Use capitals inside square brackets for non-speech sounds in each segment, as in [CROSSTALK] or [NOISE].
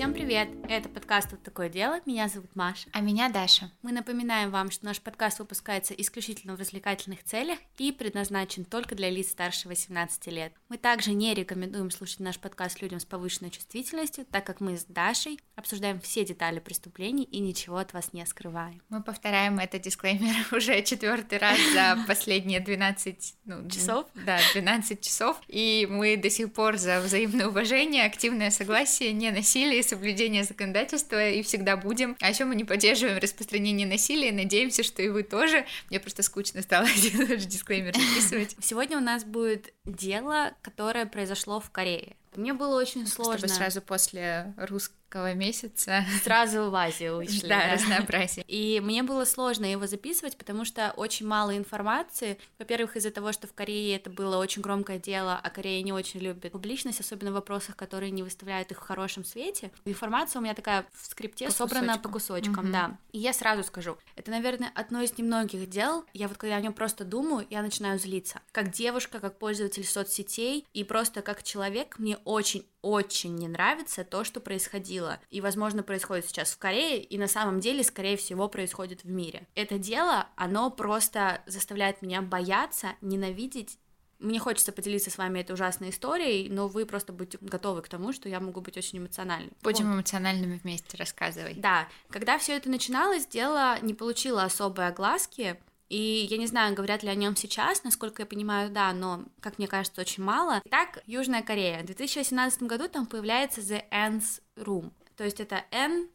Всем привет! Это подкаст «Вот такое дело». Меня зовут Маша. А меня Даша. Мы напоминаем вам, что наш подкаст выпускается исключительно в развлекательных целях и предназначен только для лиц старше 18 лет. Мы также не рекомендуем слушать наш подкаст людям с повышенной чувствительностью, так как мы с Дашей обсуждаем все детали преступлений и ничего от вас не скрываем. Мы повторяем этот дисклеймер [LAUGHS] уже четвертый раз за [LAUGHS] последние 12 ну, часов. Да, 12 часов. И мы до сих пор за взаимное уважение, активное согласие, не насилие, соблюдение законодательства и всегда будем. А еще мы не поддерживаем распространение насилия, надеемся, что и вы тоже. Мне просто скучно стало [LAUGHS] один же дисклеймер записывать. Сегодня у нас будет дело, которое произошло в Корее. Мне было очень сложно. Чтобы сразу после русского месяца. Сразу в Азию ушли. [LAUGHS] Да, да, разнообразие. И мне было сложно его записывать, потому что очень мало информации. Во-первых, из-за того, что в Корее это было очень громкое дело, а Корея не очень любит публичность, особенно в вопросах, которые не выставляют их в хорошем свете. Информация у меня такая в скрипте по собрана кусочкам. по кусочкам, угу. да. И я сразу скажу, это, наверное, одно из немногих дел. Я вот когда о нем просто думаю, я начинаю злиться. Как девушка, как пользователь соцсетей и просто как человек, мне очень-очень не нравится то, что происходило. И, возможно, происходит сейчас в Корее, и на самом деле, скорее всего, происходит в мире. Это дело, оно просто заставляет меня бояться, ненавидеть мне хочется поделиться с вами этой ужасной историей, но вы просто будьте готовы к тому, что я могу быть очень эмоциональной. Будем эмоциональными вместе, рассказывай. Да, когда все это начиналось, дело не получило особой огласки, и я не знаю, говорят ли о нем сейчас, насколько я понимаю, да, но, как мне кажется, очень мало. Итак, Южная Корея. В 2018 году там появляется The N's Room. То есть это N,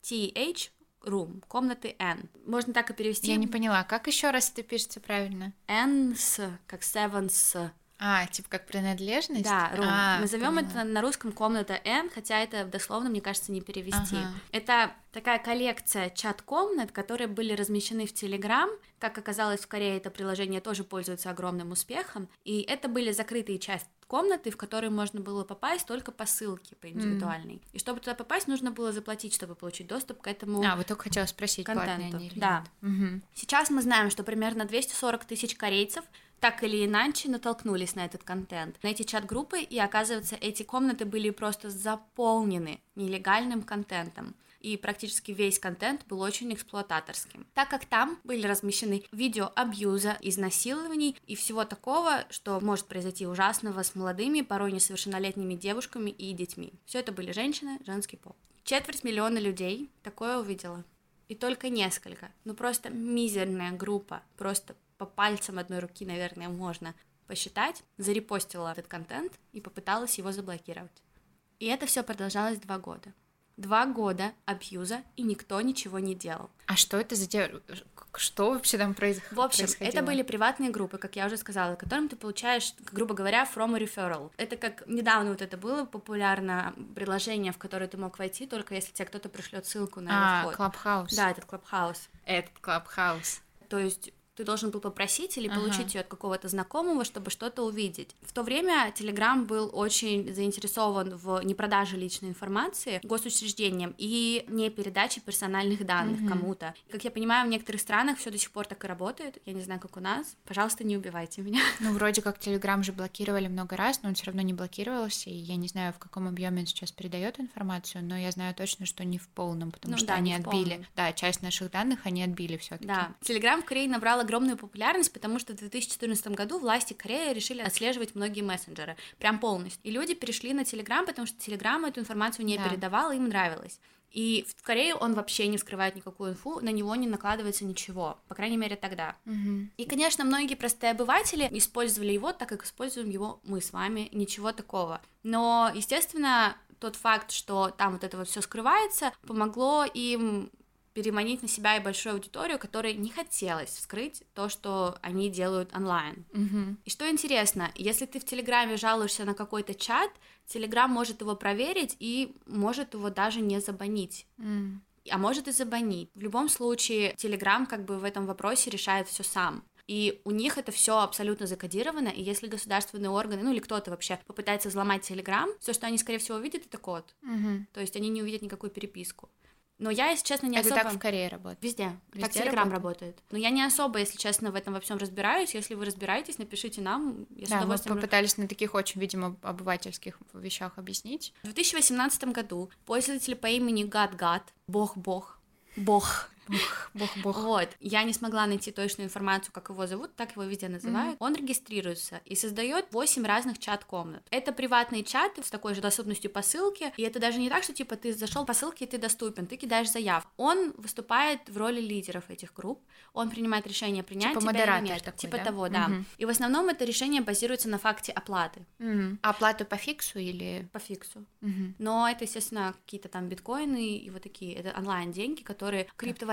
T, H, room, комнаты N. Можно так и перевести. Я не поняла, как еще раз это пишется правильно? N с, как seven с. А, типа как принадлежность? Да, room. А, Назовем это на русском комната N, хотя это дословно, мне кажется, не перевести. Ага. Это такая коллекция чат-комнат, которые были размещены в Telegram. Как оказалось, в Корее это приложение тоже пользуется огромным успехом. И это были закрытые части комнаты, в которые можно было попасть только по ссылке, по индивидуальной. Mm. И чтобы туда попасть, нужно было заплатить, чтобы получить доступ к этому А, вот только хотела спросить, контенту. Они да. Угу. Сейчас мы знаем, что примерно 240 тысяч корейцев так или иначе натолкнулись на этот контент, на эти чат-группы, и оказывается, эти комнаты были просто заполнены нелегальным контентом и практически весь контент был очень эксплуататорским, так как там были размещены видео абьюза, изнасилований и всего такого, что может произойти ужасного с молодыми, порой несовершеннолетними девушками и детьми. Все это были женщины, женский пол. Четверть миллиона людей такое увидела. И только несколько, ну просто мизерная группа, просто по пальцам одной руки, наверное, можно посчитать, зарепостила этот контент и попыталась его заблокировать. И это все продолжалось два года два года абьюза, и никто ничего не делал. А что это за те... Что вообще там происходило? В общем, это были приватные группы, как я уже сказала, которым ты получаешь, грубо говоря, from a referral. Это как недавно вот это было популярно приложение, в которое ты мог войти, только если тебе кто-то пришлет ссылку на а, вход. Clubhouse. Да, этот Clubhouse. Этот Clubhouse. То есть ты должен был попросить или получить ага. ее от какого-то знакомого, чтобы что-то увидеть. В то время Telegram был очень заинтересован в непродаже личной информации госучреждениям и не передаче персональных данных угу. кому-то. Как я понимаю, в некоторых странах все до сих пор так и работает. Я не знаю, как у нас. Пожалуйста, не убивайте меня. [LAUGHS] Ну, вроде как Telegram же блокировали много раз, но он все равно не блокировался. И я не знаю, в каком объеме он сейчас передает информацию, но я знаю точно, что не в полном, потому ну, что да, они отбили. Полном. Да, часть наших данных они отбили все-таки. Да. Telegram в Корее набрал огромную популярность, потому что в 2014 году власти Кореи решили отслеживать многие мессенджеры, прям полностью. И люди перешли на Telegram, потому что Telegram эту информацию не да. передавал, им нравилось. И в Корее он вообще не скрывает никакую инфу, на него не накладывается ничего, по крайней мере тогда. Угу. И, конечно, многие простые обыватели использовали его так, как используем его мы с вами, ничего такого. Но, естественно, тот факт, что там вот это вот все скрывается, помогло им переманить на себя и большую аудиторию, которой не хотелось вскрыть то, что они делают онлайн. Mm-hmm. И что интересно, если ты в Телеграме жалуешься на какой-то чат, Телеграм может его проверить и может его даже не забанить. Mm. А может и забанить. В любом случае, Телеграм как бы в этом вопросе решает все сам. И у них это все абсолютно закодировано, и если государственные органы, ну или кто-то вообще попытается взломать Телеграм, все, что они, скорее всего, увидят, это код. Угу. То есть они не увидят никакую переписку. Но я, если честно, не Это особо... так в Корее работает? Везде. Везде так Телеграм работает? работает. Но я не особо, если честно, в этом во всем разбираюсь. Если вы разбираетесь, напишите нам. Я с Да, мы удовольствием... попытались на таких очень, видимо, обывательских вещах объяснить. В 2018 году пользователь по имени Гад-Гад, бог-бог, бог, Бог, бог, бог. Вот, я не смогла найти точную информацию, как его зовут, так его везде называют. Он регистрируется и создает 8 разных чат-комнат. Это приватные чаты с такой же доступностью по ссылке, и это даже не так, что типа ты зашел по ссылке и ты доступен, ты кидаешь заявку. Он выступает в роли лидеров этих групп, он принимает решение принять Типа тебя или нет. такой, типа да? того, да. Мгм. И в основном это решение базируется на факте оплаты. А Оплату по фиксу или... по фиксу. Мгм. Но это, естественно, какие-то там биткоины и вот такие, это онлайн-деньги, которые,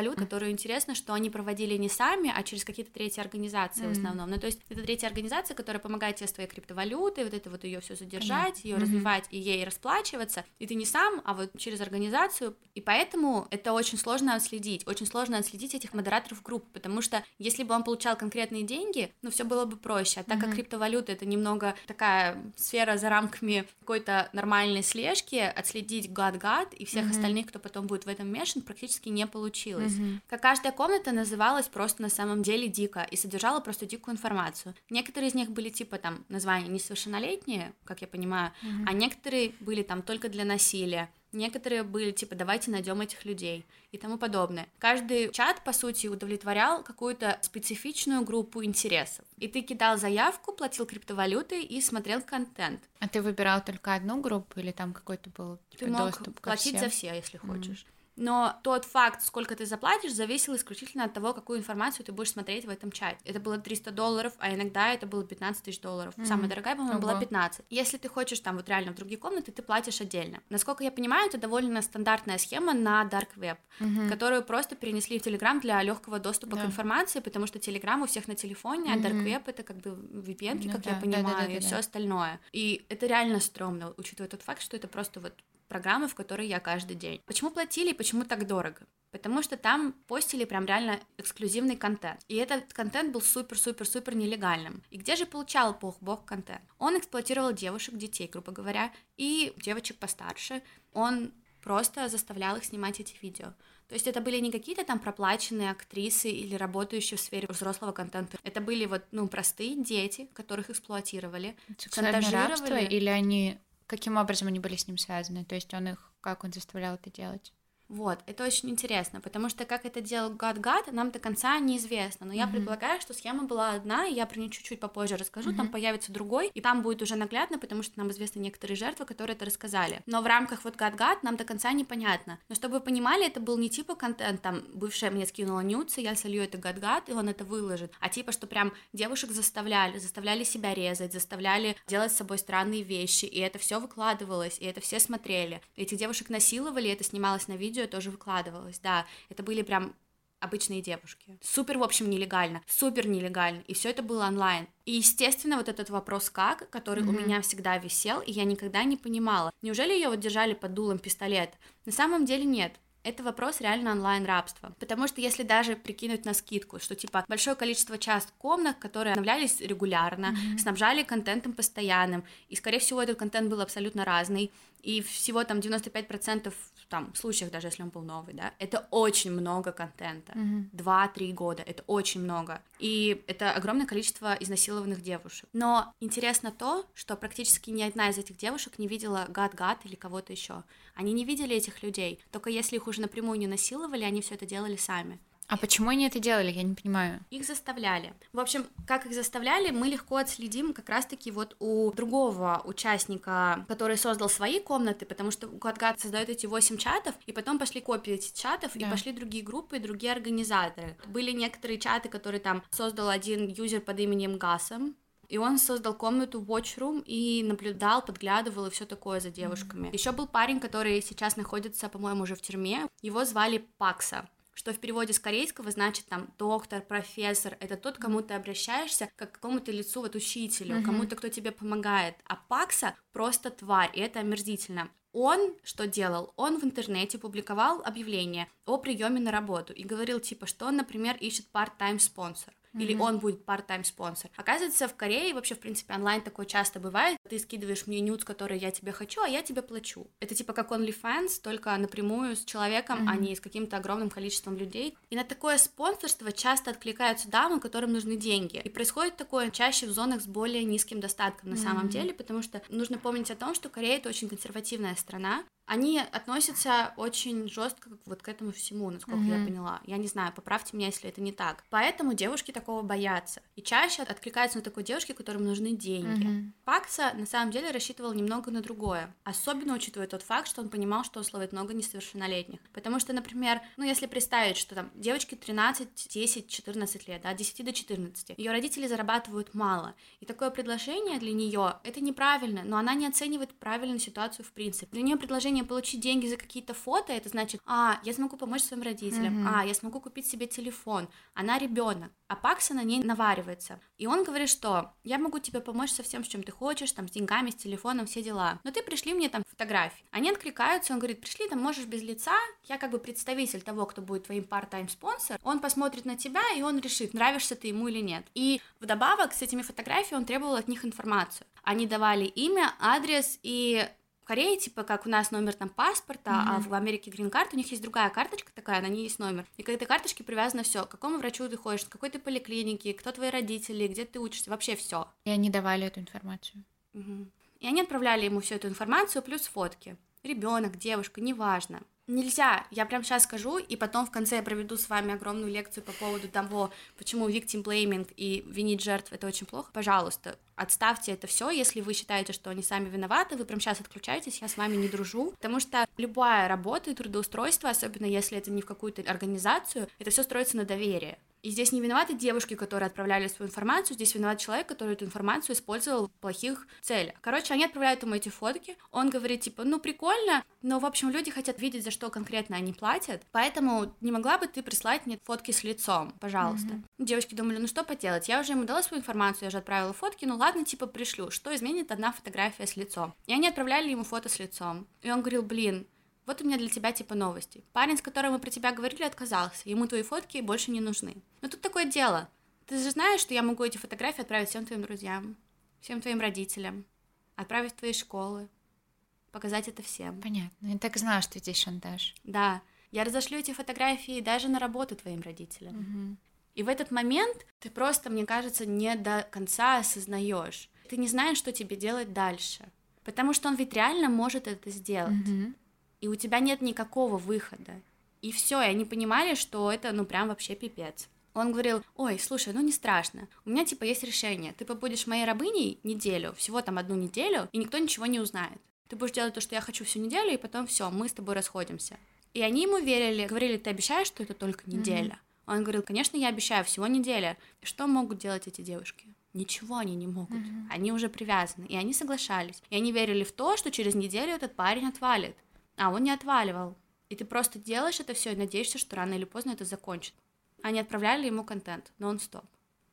криптовалют, которые интересно, что они проводили не сами, а через какие-то третьи организации в Мгм. основном. Ну, то есть это третья организация, которая помогает тебе с твоей криптовалютой, вот это вот ее все задержать, ее Мгм. развивать и ей расплачиваться. И ты не сам, а вот через организацию. И поэтому это очень сложно отследить. Очень сложно отследить этих модераторов групп, потому что если бы он получал конкретные деньги, ну, все было бы проще. А так как Мгм. криптовалюта это немного такая сфера за рамками какой-то нормальной слежки, отследить гад-гад и всех Мгм. остальных, кто потом будет в этом мешан, практически не получилось. Как каждая комната называлась просто на самом деле дико и содержала просто дикую информацию. Некоторые из них были типа там названия несовершеннолетние, как я понимаю, Мгм. а некоторые были там только для насилия. Некоторые были типа давайте найдем этих людей и тому подобное. Каждый чат, по сути, удовлетворял какую-то специфичную группу интересов. И ты кидал заявку, платил криптовалютой и смотрел контент. А ты выбирал только одну группу или там какой-то был Ты типа, мог доступ ко платить всем? за все, если хочешь. Но тот факт, сколько ты заплатишь, зависел исключительно от того, какую информацию ты будешь смотреть в этом чате. Это было 300 долларов, а иногда это было 15 тысяч долларов. Мгм. Самая дорогая, по-моему, была Ого. 15. Если ты хочешь там вот реально в другие комнаты, ты платишь отдельно. Насколько я понимаю, это довольно стандартная схема на Dark Web, Мгм. которую просто перенесли в Telegram для легкого доступа Да. к информации, потому что Telegram у всех на телефоне, а Dark. Web это как бы VPN, Ну как да, я да, понимаю, да, да, и да, все да. остальное. И это реально стрёмно, учитывая тот факт, что это просто вот программы, в которые я каждый день. Почему платили и почему так дорого? Потому что там постили прям реально эксклюзивный контент. И этот контент был супер-супер-супер нелегальным. И где же получал бог-бог контент? Он эксплуатировал девушек, детей, грубо говоря, и девочек постарше. Он просто заставлял их снимать эти видео. То есть это были не какие-то там проплаченные актрисы или работающие в сфере взрослого контента. Это были вот, ну, простые дети, которых эксплуатировали. Сексуальное рабство или они... Каким образом они были с ним связаны? То есть он их... Как он заставлял это делать? Вот, это очень интересно, потому что как это делал Гад-Гад, нам до конца неизвестно. Но я Мгм. предполагаю, что схема была одна, и я про нее чуть-чуть попозже расскажу, там Мгм. появится другой, и там будет уже наглядно, потому что нам известны некоторые жертвы, которые это рассказали. Но в рамках вот Гад-Гад нам до конца непонятно. Но чтобы вы понимали, это был не типа контент, там, бывшая мне скинула нюцы, я солью это Гад-Гад, и он это выложит, а типа, что прям девушек заставляли, заставляли себя резать, заставляли делать с собой странные вещи, и это все выкладывалось, и это все смотрели. Этих девушек насиловали, и это снималось на видео, и тоже выкладывалось, да. Это были прям обычные девушки. Супер, в общем, нелегально, супер нелегально, и все это было онлайн. И, естественно, вот этот вопрос «как», который у Мгм. меня всегда висел, и я никогда не понимала. Неужели ее вот держали под дулом пистолет? На самом деле нет. Это вопрос реально онлайн-рабства. Потому что если даже прикинуть на скидку, что типа большое количество част комнат, которые обновлялись регулярно, Мгм. снабжали контентом постоянным, и, скорее всего, этот контент был абсолютно разный, и всего там 95% там, случаях, даже если он был новый, да, это очень много контента. Два-три года, это очень много. И это огромное количество изнасилованных девушек. Но интересно то, что практически ни одна из этих девушек не видела гад-гад или кого-то еще. Они не видели этих людей. Только если их уже напрямую не насиловали, они все это делали сами. А почему они это делали? Я не понимаю. Их заставляли. В общем, как их заставляли, мы легко отследим как раз-таки вот у другого участника, который создал свои комнаты, потому что Гадгад создает эти 8 чатов, и потом пошли копии этих чатов, и Да. пошли другие группы и другие организаторы. Были некоторые чаты, которые там создал один юзер под именем Гасом, и он создал комнату Watch Room и наблюдал, подглядывал и все такое за девушками. Еще был парень, который сейчас находится, по-моему, уже в тюрьме. Его звали Пакса что в переводе с корейского значит там доктор, профессор, это тот, кому ты обращаешься как к какому-то лицу, вот учителю, Мгм. кому-то, кто тебе помогает. А Пакса просто тварь, и это омерзительно. Он что делал? Он в интернете публиковал объявление о приеме на работу и говорил типа, что он, например, ищет part-time спонсор. Mm-hmm. или он будет part-time спонсор. Оказывается, в Корее вообще, в принципе, онлайн такое часто бывает. Ты скидываешь мне нюц, который я тебе хочу, а я тебе плачу. Это типа как OnlyFans, только напрямую с человеком, mm-hmm. а не с каким-то огромным количеством людей. И на такое спонсорство часто откликаются дамы, которым нужны деньги. И происходит такое чаще в зонах с более низким достатком на mm-hmm. самом деле, потому что нужно помнить о том, что Корея это очень консервативная страна, они относятся очень жестко вот к этому всему, насколько mm-hmm. я поняла. Я не знаю, поправьте меня, если это не так. Поэтому девушки такого боятся. И чаще откликаются на такой девушке, которым нужны деньги. Mm-hmm. Пакса на самом деле рассчитывал немного на другое. Особенно учитывая тот факт, что он понимал, что он словит много несовершеннолетних. Потому что, например, ну если представить, что там девочки 13, 10, 14 лет, да, 10 до 14, ее родители зарабатывают мало. И такое предложение для нее это неправильно, но она не оценивает правильную ситуацию в принципе. Для нее предложение решение получить деньги за какие-то фото, это значит, а, я смогу помочь своим родителям, mm-hmm. а, я смогу купить себе телефон, она ребенок, а Пакса на ней наваривается. И он говорит, что я могу тебе помочь со всем, с чем ты хочешь, там, с деньгами, с телефоном, все дела. Но ты пришли мне там фотографии. Они откликаются, он говорит, пришли, там, можешь без лица, я как бы представитель того, кто будет твоим part-time спонсор, он посмотрит на тебя, и он решит, нравишься ты ему или нет. И вдобавок с этими фотографиями он требовал от них информацию. Они давали имя, адрес и в Корее, типа, как у нас номер там паспорта, mm-hmm. а в Америке грин-карт, у них есть другая карточка такая, на ней есть номер. И к этой карточке привязано все, к какому врачу ты ходишь, к какой ты поликлинике, кто твои родители, где ты учишься, вообще все. И они давали эту информацию. Mm-hmm. И они отправляли ему всю эту информацию плюс фотки. Ребенок, девушка, неважно. Нельзя, я прям сейчас скажу, и потом в конце я проведу с вами огромную лекцию по поводу того, почему victim blaming и винить жертв это очень плохо. Пожалуйста, отставьте это все, если вы считаете, что они сами виноваты, вы прям сейчас отключаетесь, я с вами не дружу, потому что любая работа и трудоустройство, особенно если это не в какую-то организацию, это все строится на доверии. И здесь не виноваты девушки, которые отправляли свою информацию, здесь виноват человек, который эту информацию использовал в плохих целях. Короче, они отправляют ему эти фотки, он говорит, типа, ну прикольно, но, в общем, люди хотят видеть, за что конкретно они платят, поэтому не могла бы ты прислать мне фотки с лицом, пожалуйста. Mm-hmm. Девочки думали, ну что поделать, я уже ему дала свою информацию, я же отправила фотки, ну ладно, типа, пришлю, что изменит одна фотография с лицом. И они отправляли ему фото с лицом. И он говорил, блин, вот у меня для тебя типа новости. Парень, с которым мы про тебя говорили, отказался. Ему твои фотки больше не нужны. Но тут такое дело. Ты же знаешь, что я могу эти фотографии отправить всем твоим друзьям, всем твоим родителям, отправить в твои школы, показать это всем. Понятно. Я так знала, что здесь шантаж. Да. Я разошлю эти фотографии даже на работу твоим родителям. Угу. И в этот момент ты просто, мне кажется, не до конца осознаешь. Ты не знаешь, что тебе делать дальше. Потому что он ведь реально может это сделать. Угу и у тебя нет никакого выхода. И все, и они понимали, что это, ну, прям вообще пипец. Он говорил, ой, слушай, ну не страшно, у меня типа есть решение, ты побудешь моей рабыней неделю, всего там одну неделю, и никто ничего не узнает. Ты будешь делать то, что я хочу всю неделю, и потом все, мы с тобой расходимся. И они ему верили, говорили, ты обещаешь, что это только неделя? Mm-hmm. Он говорил, конечно, я обещаю, всего неделя. Что могут делать эти девушки? Ничего они не могут. Mm-hmm. Они уже привязаны, и они соглашались. И они верили в то, что через неделю этот парень отвалит а он не отваливал. И ты просто делаешь это все и надеешься, что рано или поздно это закончит. Они отправляли ему контент нон-стоп.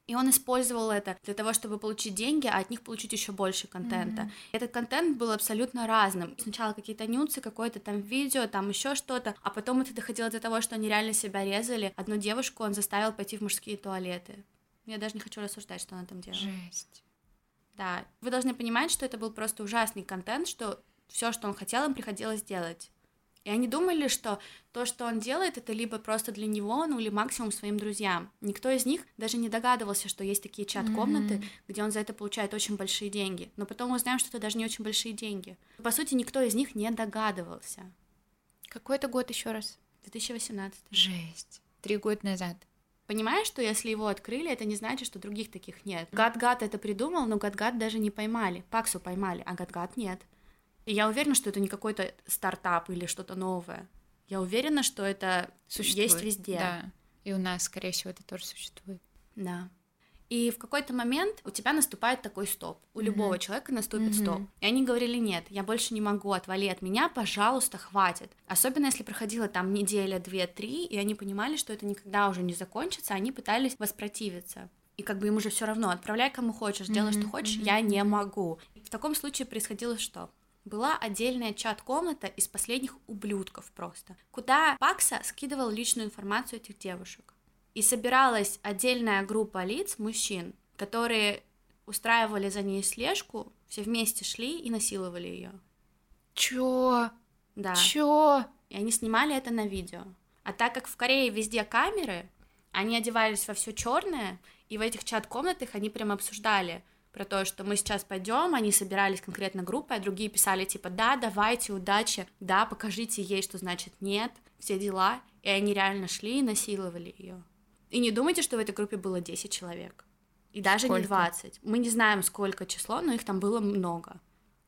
И он использовал это для того, чтобы получить деньги, а от них получить еще больше контента. Mm-hmm. Этот контент был абсолютно разным. Сначала какие-то нюцы, какое-то там видео, там еще что-то, а потом это доходило до того, что они реально себя резали. Одну девушку он заставил пойти в мужские туалеты. Я даже не хочу рассуждать, что она там делала. Жесть. Да, вы должны понимать, что это был просто ужасный контент, что все, что он хотел, им приходилось делать. И они думали, что то, что он делает, это либо просто для него, ну или максимум своим друзьям. Никто из них даже не догадывался, что есть такие чат-комнаты, mm-hmm. где он за это получает очень большие деньги. Но потом мы узнаем, что это даже не очень большие деньги. По сути, никто из них не догадывался. Какой это год еще раз? 2018. Жесть. Три года назад. Понимаешь, что если его открыли, это не значит, что других таких нет. Гад-гад это придумал, но Гад-гад даже не поймали. Паксу поймали, а Гад-гад нет. И я уверена, что это не какой-то стартап или что-то новое. Я уверена, что это существует. есть везде. Да. И у нас, скорее всего, это тоже существует. Да. И в какой-то момент у тебя наступает такой стоп. У mm-hmm. любого человека наступит mm-hmm. стоп. И они говорили, нет, я больше не могу, отвали от меня, пожалуйста, хватит. Особенно если проходила там неделя, две, три, и они понимали, что это никогда уже не закончится, они пытались воспротивиться. И как бы им уже все равно, отправляй кому хочешь, делай, mm-hmm. что хочешь, mm-hmm. я не могу. В таком случае происходило что? Была отдельная чат-комната из последних ублюдков просто, куда Пакса скидывал личную информацию этих девушек. И собиралась отдельная группа лиц, мужчин, которые устраивали за ней слежку, все вместе шли и насиловали ее. Чё? Да. Чё? И они снимали это на видео. А так как в Корее везде камеры, они одевались во все черное, и в этих чат-комнатах они прям обсуждали про то, что мы сейчас пойдем, они собирались конкретно группой, а другие писали типа да, давайте, удачи, да, покажите ей, что значит нет, все дела, и они реально шли и насиловали ее. И не думайте, что в этой группе было 10 человек. И даже Сколько? не 20. Мы не знаем, сколько число, но их там было много.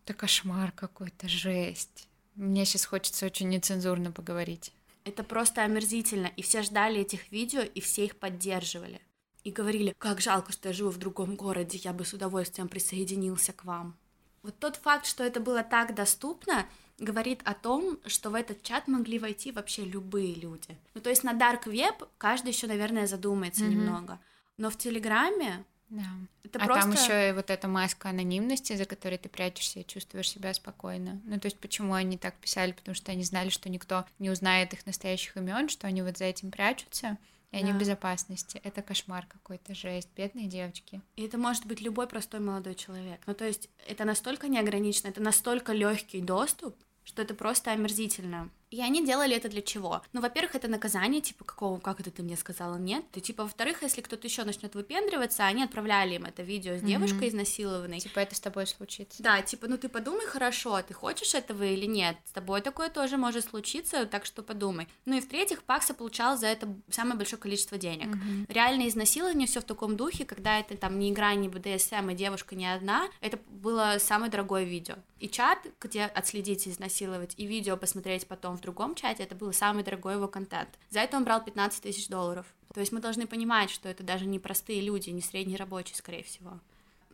Это кошмар какой-то, жесть. Мне сейчас хочется очень нецензурно поговорить. Это просто омерзительно, и все ждали этих видео, и все их поддерживали. И говорили, как жалко, что я живу в другом городе, я бы с удовольствием присоединился к вам. Вот тот факт, что это было так доступно, говорит о том, что в этот чат могли войти вообще любые люди. Ну, то есть на Dark Web каждый еще, наверное, задумается Мгм. немного. Но в Телеграме Да. это а просто... там еще и вот эта маска анонимности, за которой ты прячешься и чувствуешь себя спокойно. Ну, то есть, почему они так писали? Потому что они знали, что никто не узнает их настоящих имен, что они вот за этим прячутся, и они в Да. безопасности. Это кошмар какой-то, жесть, бедные девочки. И это может быть любой простой молодой человек. Ну, то есть это настолько неограниченно, это настолько легкий доступ, что это просто омерзительно. И они делали это для чего? Ну, во-первых, это наказание, типа, какого, как это ты мне сказала, нет? И, типа, во-вторых, если кто-то еще начнет выпендриваться, они отправляли им это видео с девушкой изнасилованной. Типа, это с тобой случится. Да, типа, ну ты подумай хорошо, ты хочешь этого или нет. С тобой такое тоже может случиться, так что подумай. Ну и в-третьих, Пакса получал за это самое большое количество денег. Мгм. Реальное изнасилование все в таком духе, когда это там не игра, не БДСМ, и девушка не одна, это было самое дорогое видео. И чат, где отследить изнасиловать, и видео посмотреть потом в другом чате, это был самый дорогой его контент. За это он брал 15 тысяч долларов. То есть мы должны понимать, что это даже не простые люди, не средний рабочий, скорее всего.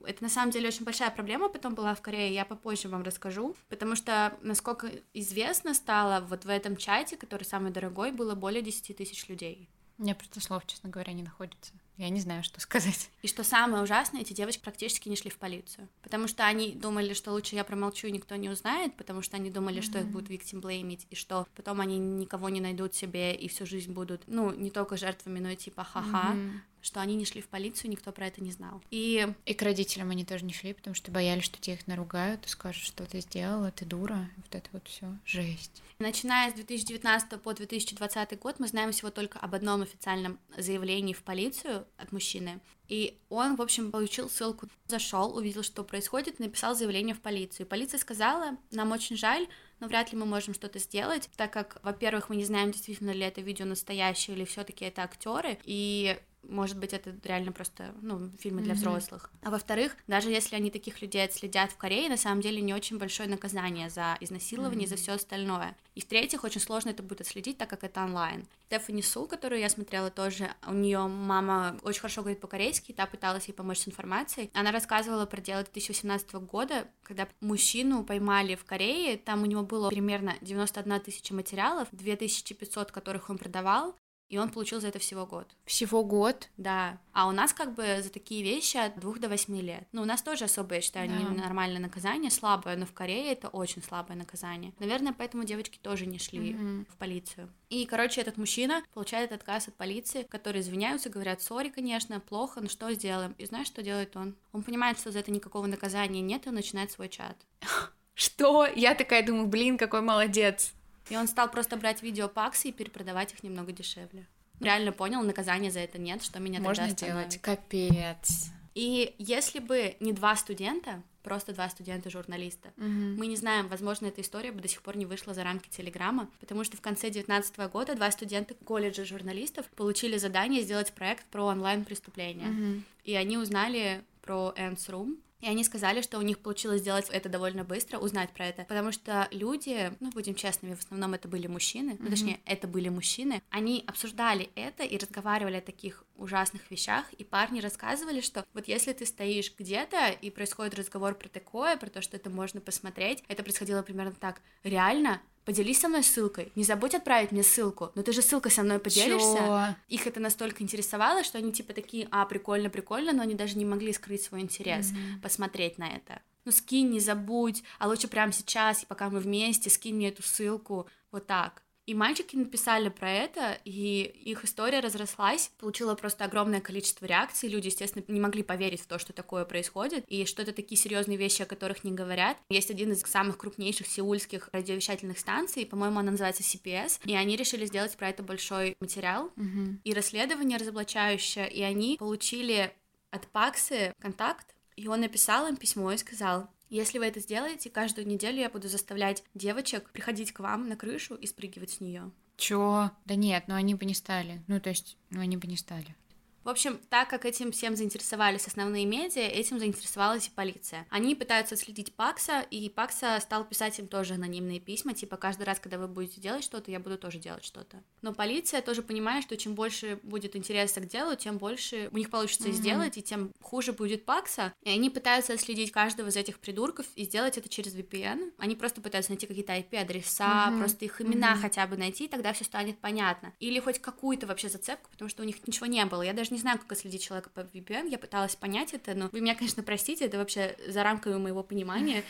Это на самом деле очень большая проблема потом была в Корее, я попозже вам расскажу, потому что, насколько известно стало, вот в этом чате, который самый дорогой, было более 10 тысяч людей. Меня просто слов, честно говоря, не находится. Я не знаю, что сказать. И что самое ужасное, эти девочки практически не шли в полицию, потому что они думали, что лучше я промолчу, и никто не узнает, потому что они думали, что их будут victim блеймить, и что потом они никого не найдут себе и всю жизнь будут, ну, не только жертвами, но и типа ха-ха, Мгм. Что они не шли в полицию, никто про это не знал. И И к родителям они тоже не шли, потому что боялись, что те их наругают и скажут, что ты сделала, ты дура. Вот это вот все жесть. Начиная с 2019 по 2020 год мы знаем всего только об одном официальном заявлении в полицию от мужчины. И он, в общем, получил ссылку, зашел, увидел, что происходит, написал заявление в полицию. И полиция сказала, нам очень жаль, но вряд ли мы можем что-то сделать, так как, во-первых, мы не знаем, действительно ли это видео настоящее или все-таки это актеры, и может быть, это реально просто, ну, фильмы для Мгм. взрослых. А во-вторых, даже если они таких людей отследят в Корее, на самом деле не очень большое наказание за изнасилование и за все остальное. И в-третьих, очень сложно это будет отследить, так как это онлайн. Стефани Су, которую я смотрела тоже, у нее мама очень хорошо говорит по-корейски, та пыталась ей помочь с информацией. Она рассказывала про дело 2018 года, когда мужчину поймали в Корее, там у него было примерно 91 тысяча материалов, 2500 которых он продавал, и он получил за это всего год. Всего год. Да. А у нас как бы за такие вещи от двух до восьми лет. Ну, у нас тоже особо, я считаю, Да. нормальное наказание, слабое, но в Корее это очень слабое наказание. Наверное, поэтому девочки тоже не шли Мгм. в полицию. И, короче, этот мужчина получает отказ от полиции, которые извиняются, говорят, сори, конечно, плохо, но что сделаем? И знаешь, что делает он? Он понимает, что за это никакого наказания нет, и он начинает свой чат. [LAUGHS] Что? Я такая думаю, блин, какой молодец. И он стал просто брать видео паксы и перепродавать их немного дешевле. Реально понял, наказания за это нет, что меня Можно тогда остановит. делать. Капец. И если бы не два студента, просто два студента-журналиста, мы не знаем, возможно, эта история бы до сих пор не вышла за рамки Телеграма, потому что в конце 2019 года два студента колледжа журналистов получили задание сделать проект про онлайн-преступления. Мгм. И они узнали про Ants Room, и они сказали, что у них получилось сделать это довольно быстро, узнать про это, потому что люди, ну, будем честными, в основном это были мужчины, ну, Мгм. точнее, это были мужчины, они обсуждали это и разговаривали о таких ужасных вещах, и парни рассказывали, что вот если ты стоишь где-то, и происходит разговор про такое, про то, что это можно посмотреть, это происходило примерно так, реально, поделись со мной ссылкой, не забудь отправить мне ссылку, но ты же ссылкой со мной поделишься, Чё? их это настолько интересовало, что они типа такие, а, прикольно, прикольно, но они даже не могли скрыть свой интерес, Мгм. посмотреть на это. Ну, скинь, не забудь, а лучше прямо сейчас, и пока мы вместе, скинь мне эту ссылку, вот так. И мальчики написали про это, и их история разрослась, получила просто огромное количество реакций. Люди, естественно, не могли поверить в то, что такое происходит, и что это такие серьезные вещи, о которых не говорят. Есть один из самых крупнейших сеульских радиовещательных станций, по-моему, она называется CPS, и они решили сделать про это большой материал Мгм. и расследование разоблачающее, и они получили от Паксы контакт, и он написал им письмо и сказал, если вы это сделаете, каждую неделю я буду заставлять девочек приходить к вам на крышу и спрыгивать с нее. Чё? Да нет, ну они бы не стали. Ну, то есть, ну они бы не стали. В общем, так как этим всем заинтересовались основные медиа, этим заинтересовалась и полиция. Они пытаются отследить Пакса, и Пакса стал писать им тоже анонимные письма, типа каждый раз, когда вы будете делать что-то, я буду тоже делать что-то. Но полиция тоже понимает, что чем больше будет интереса к делу, тем больше у них получится Мгм. сделать, и тем хуже будет Пакса. И они пытаются отследить каждого из этих придурков и сделать это через VPN. Они просто пытаются найти какие-то IP-адреса, Мгм. просто их имена Мгм. хотя бы найти, тогда все станет понятно. Или хоть какую-то вообще зацепку, потому что у них ничего не было. Я даже не знаю, как отследить человека по VPN, я пыталась понять это, но вы меня, конечно, простите, это вообще за рамками моего понимания.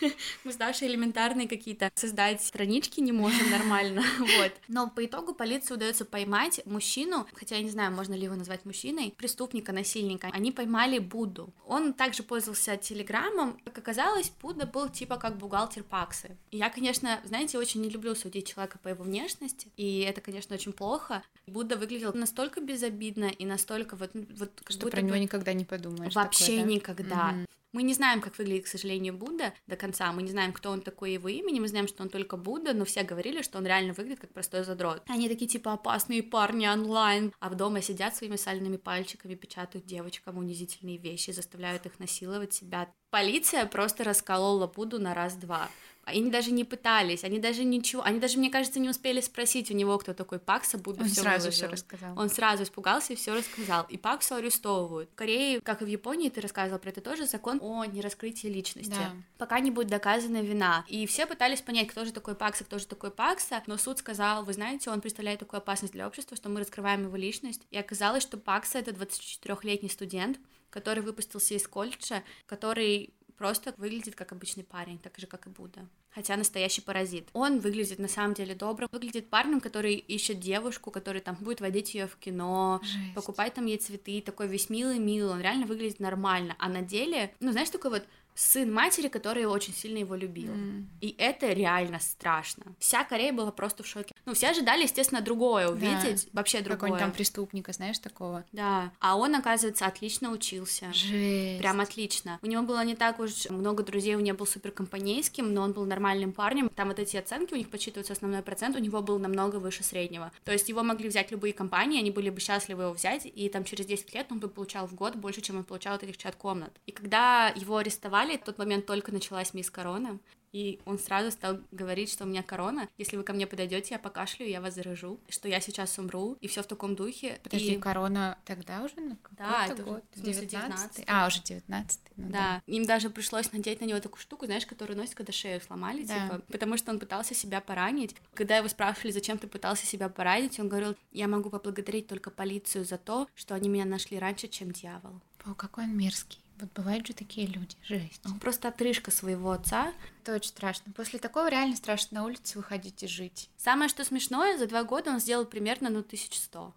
[LAUGHS] Мы с Дашей элементарные какие-то создать странички не можем нормально, [LAUGHS] вот. Но по итогу полиции удается поймать мужчину, хотя я не знаю, можно ли его назвать мужчиной, преступника, насильника. Они поймали Будду. Он также пользовался телеграммом. Как оказалось, Будда был типа как бухгалтер Паксы. И я, конечно, знаете, очень не люблю судить человека по его внешности, и это, конечно, очень плохо. Будда выглядел настолько безобидно и настолько вот, вот как Что будто про него бы никогда не подумаешь. вообще такое, да? никогда. Мгм. Мы не знаем, как выглядит, к сожалению, Будда до конца. Мы не знаем, кто он такой, его имя. Мы знаем, что он только Будда, но все говорили, что он реально выглядит как простой задрот. Они такие, типа, опасные парни онлайн. А в дома сидят своими сальными пальчиками, печатают девочкам унизительные вещи, заставляют их насиловать себя. Полиция просто расколола Будду на раз-два. Они даже не пытались, они даже ничего, они даже, мне кажется, не успели спросить у него, кто такой Пакса, Будда Он всё сразу все рассказал. Он сразу испугался и все рассказал. И Паксу арестовывают. В Корее, как и в Японии, ты рассказывал про это тоже, закон о нераскрытии личности. Да. Пока не будет доказана вина. И все пытались понять, кто же такой Пакса, кто же такой Пакса, но суд сказал, вы знаете, он представляет такую опасность для общества, что мы раскрываем его личность. И оказалось, что Пакса — это 24-летний студент, который выпустился из колледжа, который просто выглядит как обычный парень, так же, как и Будда. Хотя настоящий паразит. Он выглядит на самом деле добрым, выглядит парнем, который ищет девушку, который там будет водить ее в кино, Жесть. покупать там ей цветы, такой весь милый-милый, он реально выглядит нормально. А на деле, ну, знаешь, такой вот сын матери, который очень сильно его любил. М. И это реально страшно. Вся Корея была просто в шоке. Ну, все ожидали, естественно, другое увидеть, вообще другое. Какой-нибудь там преступника, знаешь, такого. Да, а он, оказывается, отлично учился. Жесть. Прям отлично. У него было не так уж много друзей, он не был супер компанейским, но он был нормальным парнем. Там вот эти оценки, у них подсчитывается основной процент, у него был намного выше среднего. То есть его могли взять любые компании, они были бы счастливы его взять, и там через 10 лет он бы получал в год больше, чем он получал от этих чат-комнат. И когда его арестовали, в тот момент только началась мисс Корона, и он сразу стал говорить, что у меня корона. Если вы ко мне подойдете, я покашлю, я вас заражу, что я сейчас умру, и все в таком духе. Подожди, И- корона тогда уже на Да, это год? смысле 19 19-й. А, уже 19 ну Да, им даже пришлось надеть на него такую штуку, знаешь, которую носят, когда шею сломали, Да. типа, потому что он пытался себя поранить. Когда его спрашивали, зачем ты пытался себя поранить, он говорил, я могу поблагодарить только полицию за то, что они меня нашли раньше, чем дьявол. О, какой он мерзкий. Вот бывают же такие люди. Жесть. Он просто отрыжка своего отца. Это очень страшно. После такого реально страшно на улице выходить и жить. Самое, что смешное, за два года он сделал примерно, ну, 1100.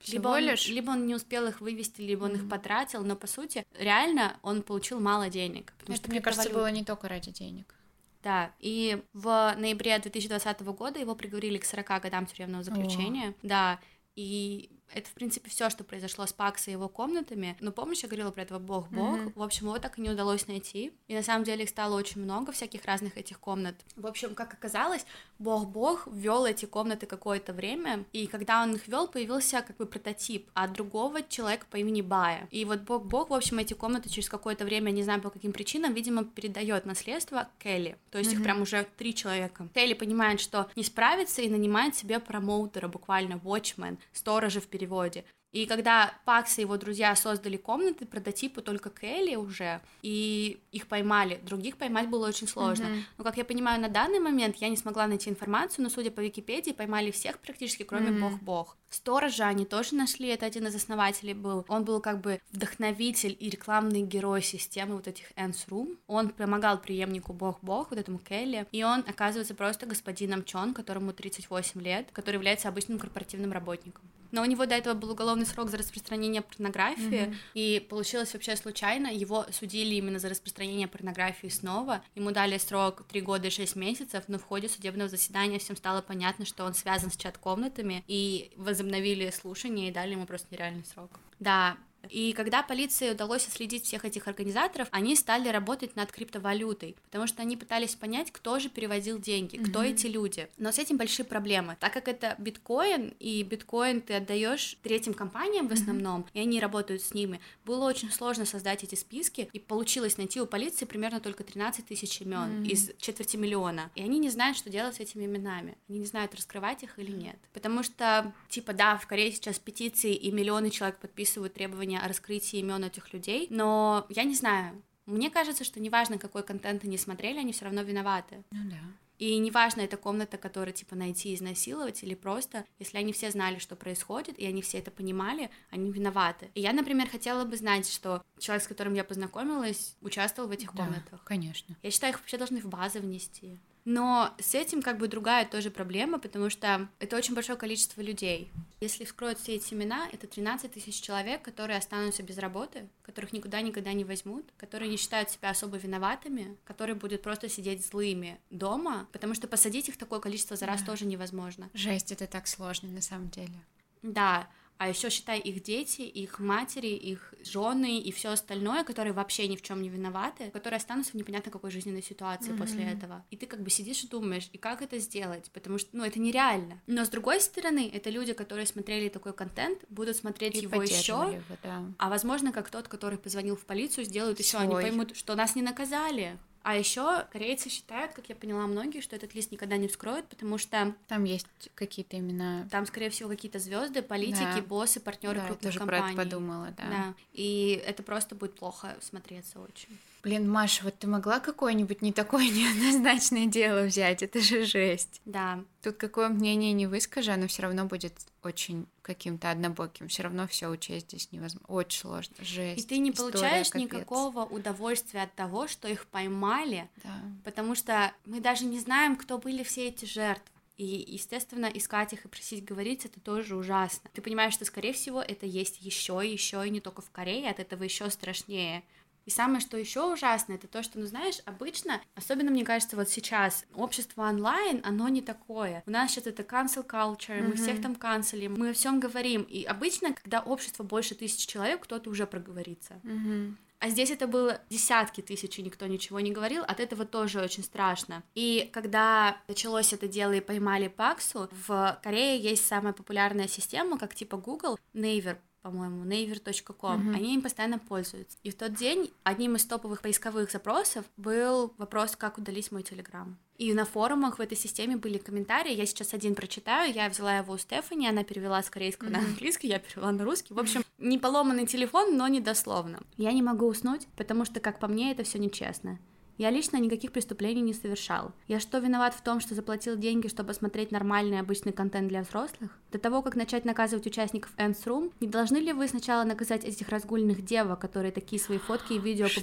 Всего Либо он, лишь? либо он не успел их вывести, либо он их потратил, но по сути реально он получил мало денег. Потому Это, что мне кажется, криптовалюта- было не только ради денег. Да, и в ноябре 2020 года его приговорили к 40 годам тюремного заключения. Да, и это, в принципе, все, что произошло с Паксой и его комнатами. Но помнишь, я говорила про этого бог-бог? Мгм. В общем, его так и не удалось найти. И на самом деле их стало очень много, всяких разных этих комнат. В общем, как оказалось, бог-бог ввел эти комнаты какое-то время, и когда он их вел, появился как бы прототип от другого человека по имени Бая. И вот бог-бог, в общем, эти комнаты через какое-то время, не знаю по каким причинам, видимо, передает наследство Келли. То есть их Мгм. прям уже три человека. Келли понимает, что не справится и нанимает себе промоутера, буквально watchman, сторожа в переводе. И когда Пакс и его друзья создали комнаты, прототипы только Келли уже, и их поймали. Других поймать было очень сложно. Мгм. Но, как я понимаю, на данный момент я не смогла найти информацию, но, судя по Википедии, поймали всех практически, кроме Мгм. Бог-Бог. Сторожа они тоже нашли, это один из основателей был. Он был как бы вдохновитель и рекламный герой системы вот этих Ants Room. Он помогал преемнику Бог-Бог, вот этому Келли, и он оказывается просто господином Чон, которому 38 лет, который является обычным корпоративным работником но у него до этого был уголовный срок за распространение порнографии, mm-hmm. и получилось вообще случайно, его судили именно за распространение порнографии снова, ему дали срок 3 года и 6 месяцев, но в ходе судебного заседания всем стало понятно, что он связан с чат-комнатами, и возобновили слушание и дали ему просто нереальный срок. Да, и когда полиции удалось отследить всех этих организаторов, они стали работать над криптовалютой, потому что они пытались понять, кто же переводил деньги, кто mm-hmm. эти люди. Но с этим большие проблемы, так как это биткоин, и биткоин ты отдаешь третьим компаниям в основном, mm-hmm. и они работают с ними, было очень сложно создать эти списки, и получилось найти у полиции примерно только 13 тысяч имен mm-hmm. из четверти миллиона. И они не знают, что делать с этими именами. Они не знают, раскрывать их или нет. Потому что, типа, да, в Корее сейчас петиции, и миллионы человек подписывают требования требования о раскрытии имен этих людей, но я не знаю. Мне кажется, что неважно, какой контент они смотрели, они все равно виноваты. Ну да. И неважно, это комната, которая, типа, найти изнасиловать, или просто, если они все знали, что происходит, и они все это понимали, они виноваты. И я, например, хотела бы знать, что человек, с которым я познакомилась, участвовал в этих да, комнатах. конечно. Я считаю, их вообще должны в базы внести. Но с этим как бы другая тоже проблема, потому что это очень большое количество людей. Если вскроют все эти имена, это 13 тысяч человек, которые останутся без работы, которых никуда никогда не возьмут, которые не считают себя особо виноватыми, которые будут просто сидеть злыми дома, потому что посадить их такое количество за раз да. тоже невозможно. Жесть, это так сложно на самом деле. Да, а еще считай их дети, их матери, их жены и все остальное, которые вообще ни в чем не виноваты, которые останутся в непонятно какой жизненной ситуации mm-hmm. после этого. И ты как бы сидишь и думаешь, и как это сделать, потому что, ну, это нереально. Но с другой стороны, это люди, которые смотрели такой контент, будут смотреть и его еще, да. а возможно, как тот, который позвонил в полицию, сделают еще, они поймут, что нас не наказали. А еще корейцы считают, как я поняла, многие, что этот лист никогда не вскроют, потому что там есть какие-то именно. Там, скорее всего, какие-то звезды, политики, да. боссы, партнеры да, крупных я тоже компаний. про это подумала, да. Да. И это просто будет плохо смотреться очень. Блин, Маша, вот ты могла какое-нибудь не такое [LAUGHS] неоднозначное дело взять? Это же жесть. Да. Тут какое мнение не выскажи, оно все равно будет очень каким-то однобоким. Все равно все учесть здесь невозможно. Очень сложно. Жесть. И ты не получаешь История, никакого удовольствия от того, что их поймали, да. потому что мы даже не знаем, кто были все эти жертвы. И, естественно, искать их и просить говорить это тоже ужасно. Ты понимаешь, что, скорее всего, это есть еще и еще, и не только в Корее, от этого еще страшнее. И самое, что еще ужасно, это то, что, ну знаешь, обычно, особенно мне кажется, вот сейчас, общество онлайн, оно не такое. У нас сейчас это cancel culture, mm-hmm. мы всех там канцелим, мы о всем говорим. И обычно, когда общество больше тысячи человек, кто-то уже проговорится. Mm-hmm. А здесь это было десятки тысяч, и никто ничего не говорил, от этого тоже очень страшно. И когда началось это дело и поймали Паксу, в Корее есть самая популярная система, как типа Google, Naver, по-моему, naver.com, mm-hmm. они им постоянно пользуются. И в тот день одним из топовых поисковых запросов был вопрос, как удалить мой Телеграм. И на форумах в этой системе были комментарии, я сейчас один прочитаю, я взяла его у Стефани, она перевела с корейского mm-hmm. на английский, я перевела на русский. В общем, не поломанный телефон, но не дословно. Я не могу уснуть, потому что, как по мне, это все нечестно. Я лично никаких преступлений не совершал. Я что, виноват в том, что заплатил деньги, чтобы смотреть нормальный обычный контент для взрослых? До того, как начать наказывать участников Ants Room, не должны ли вы сначала наказать этих разгульных девок, которые такие свои фотки и видео что?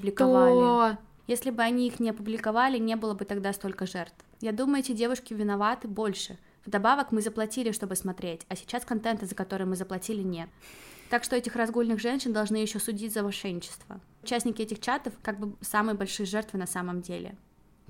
Если бы они их не опубликовали, не было бы тогда столько жертв. Я думаю, эти девушки виноваты больше. Вдобавок мы заплатили, чтобы смотреть, а сейчас контента, за который мы заплатили, нет. Так что этих разгульных женщин должны еще судить за мошенничество. Участники этих чатов как бы самые большие жертвы на самом деле.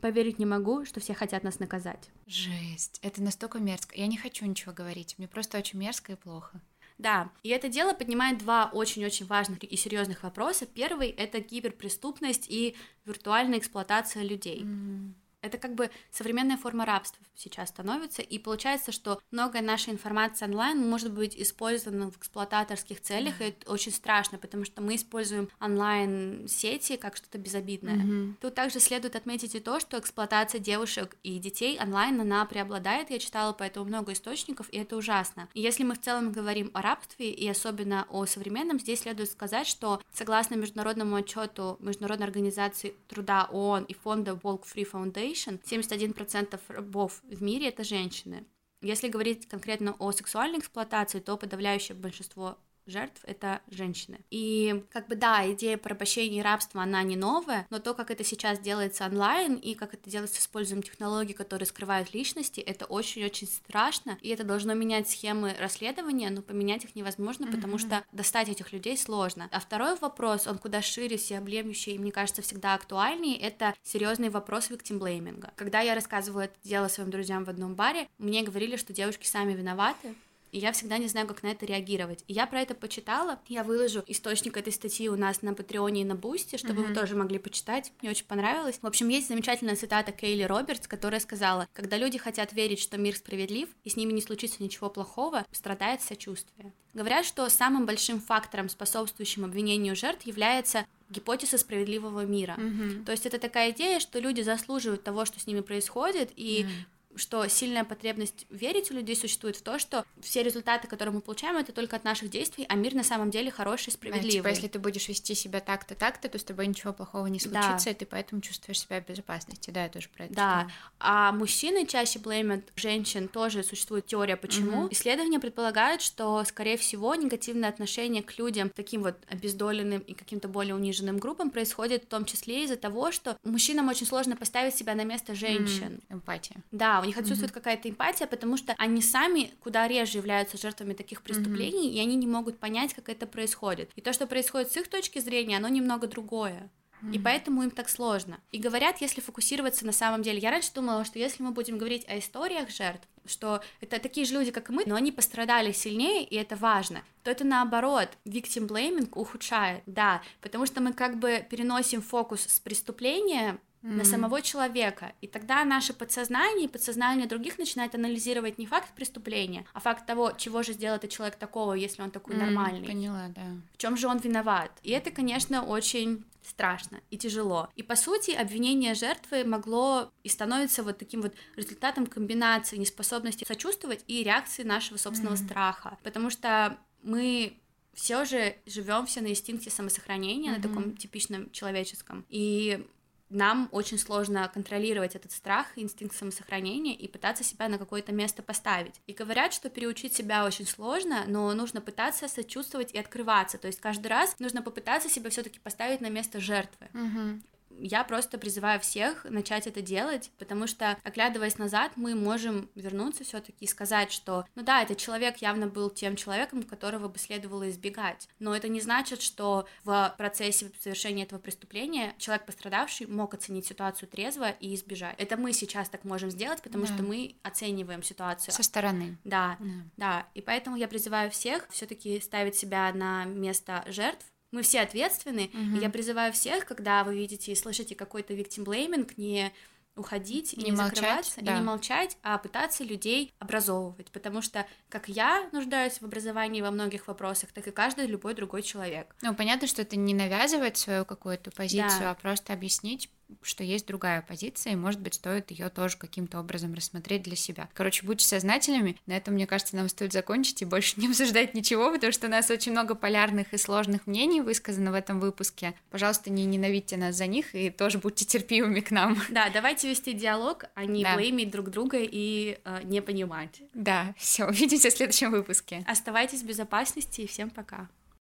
Поверить не могу, что все хотят нас наказать. Жесть, это настолько мерзко. Я не хочу ничего говорить, мне просто очень мерзко и плохо. Да, и это дело поднимает два очень-очень важных и серьезных вопроса. Первый — это киберпреступность и виртуальная эксплуатация людей. Mm. Это как бы современная форма рабства сейчас становится, и получается, что многое нашей информации онлайн может быть использована в эксплуататорских целях, mm-hmm. и это очень страшно, потому что мы используем онлайн-сети как что-то безобидное. Mm-hmm. Тут также следует отметить и то, что эксплуатация девушек и детей онлайн, она преобладает, я читала по этому много источников, и это ужасно. И если мы в целом говорим о рабстве, и особенно о современном, здесь следует сказать, что согласно международному отчету Международной организации труда ООН и фонда Walk Free Foundation, Foundation 71% рабов в мире это женщины. Если говорить конкретно о сексуальной эксплуатации, то подавляющее большинство жертв — это женщины. И как бы да, идея порабощения и рабства, она не новая, но то, как это сейчас делается онлайн и как это делается с использованием технологий, которые скрывают личности, это очень-очень страшно, и это должно менять схемы расследования, но поменять их невозможно, mm-hmm. потому что достать этих людей сложно. А второй вопрос, он куда шире, всеобъемлющий, и мне кажется, всегда актуальнее, это серьезный вопрос виктимблейминга. Когда я рассказывала это дело своим друзьям в одном баре, мне говорили, что девушки сами виноваты, и я всегда не знаю, как на это реагировать. И я про это почитала, я выложу источник этой статьи у нас на Патреоне и на Бусте, чтобы mm-hmm. вы тоже могли почитать, мне очень понравилось. В общем, есть замечательная цитата Кейли Робертс, которая сказала, когда люди хотят верить, что мир справедлив, и с ними не случится ничего плохого, страдает сочувствие. Говорят, что самым большим фактором, способствующим обвинению жертв, является гипотеза справедливого мира. Mm-hmm. То есть это такая идея, что люди заслуживают того, что с ними происходит, и mm-hmm что сильная потребность верить у людей существует в то, что все результаты, которые мы получаем, это только от наших действий, а мир на самом деле хороший, справедливый. А, типа, если ты будешь вести себя так-то, так-то, то с тобой ничего плохого не случится, да. и ты поэтому чувствуешь себя в безопасности. Да, я тоже про это Да, сказала. а мужчины чаще блеймят женщин, тоже существует теория, почему. Угу. Исследования предполагают, что, скорее всего, негативное отношение к людям, таким вот обездоленным и каким-то более униженным группам, происходит в том числе из-за того, что мужчинам очень сложно поставить себя на место женщин. Эмпатия. Да, у них отсутствует mm-hmm. какая-то эмпатия, потому что они сами куда реже являются жертвами таких преступлений, mm-hmm. и они не могут понять, как это происходит. И то, что происходит с их точки зрения, оно немного другое. И поэтому им так сложно. И говорят, если фокусироваться на самом деле, я раньше думала, что если мы будем говорить о историях жертв, что это такие же люди, как и мы, но они пострадали сильнее, и это важно, то это наоборот, victim blaming ухудшает, да, потому что мы как бы переносим фокус с преступления mm-hmm. на самого человека. И тогда наше подсознание и подсознание других начинает анализировать не факт преступления, а факт того, чего же сделал этот человек такого, если он такой mm-hmm. нормальный. Поняла, да. В чем же он виноват? И это, конечно, очень страшно и тяжело. И по сути обвинение жертвы могло и становится вот таким вот результатом комбинации неспособности сочувствовать и реакции нашего собственного mm-hmm. страха, потому что мы все же живем все на инстинкте самосохранения, mm-hmm. на таком типичном человеческом. И нам очень сложно контролировать этот страх, инстинкт самосохранения и пытаться себя на какое-то место поставить. И говорят, что переучить себя очень сложно, но нужно пытаться сочувствовать и открываться. То есть каждый раз нужно попытаться себя все-таки поставить на место жертвы. Угу я просто призываю всех начать это делать, потому что, оглядываясь назад, мы можем вернуться все-таки и сказать, что, ну да, этот человек явно был тем человеком, которого бы следовало избегать, но это не значит, что в процессе совершения этого преступления человек пострадавший мог оценить ситуацию трезво и избежать. Это мы сейчас так можем сделать, потому да. что мы оцениваем ситуацию. Со стороны. Да, да, да. И поэтому я призываю всех все-таки ставить себя на место жертв, мы все ответственны, угу. и я призываю всех, когда вы видите и слышите какой-то victim blaming, не уходить и не, не молчать, закрываться, да. и не молчать, а пытаться людей образовывать, потому что как я нуждаюсь в образовании во многих вопросах, так и каждый любой другой человек. Ну, понятно, что это не навязывать свою какую-то позицию, да. а просто объяснить, что есть другая позиция, и, может быть, стоит ее тоже каким-то образом рассмотреть для себя. Короче, будьте сознательными. На этом, мне кажется, нам стоит закончить и больше [LAUGHS] не обсуждать ничего, потому что у нас очень много полярных и сложных мнений высказано в этом выпуске. Пожалуйста, не ненавидьте нас за них и тоже будьте терпимыми к нам. [LAUGHS] Да, давайте вести диалог, а не да. блеймить друг друга и э, не понимать. Да, все, [LAUGHS] увидимся в следующем выпуске. Оставайтесь в безопасности и всем пока.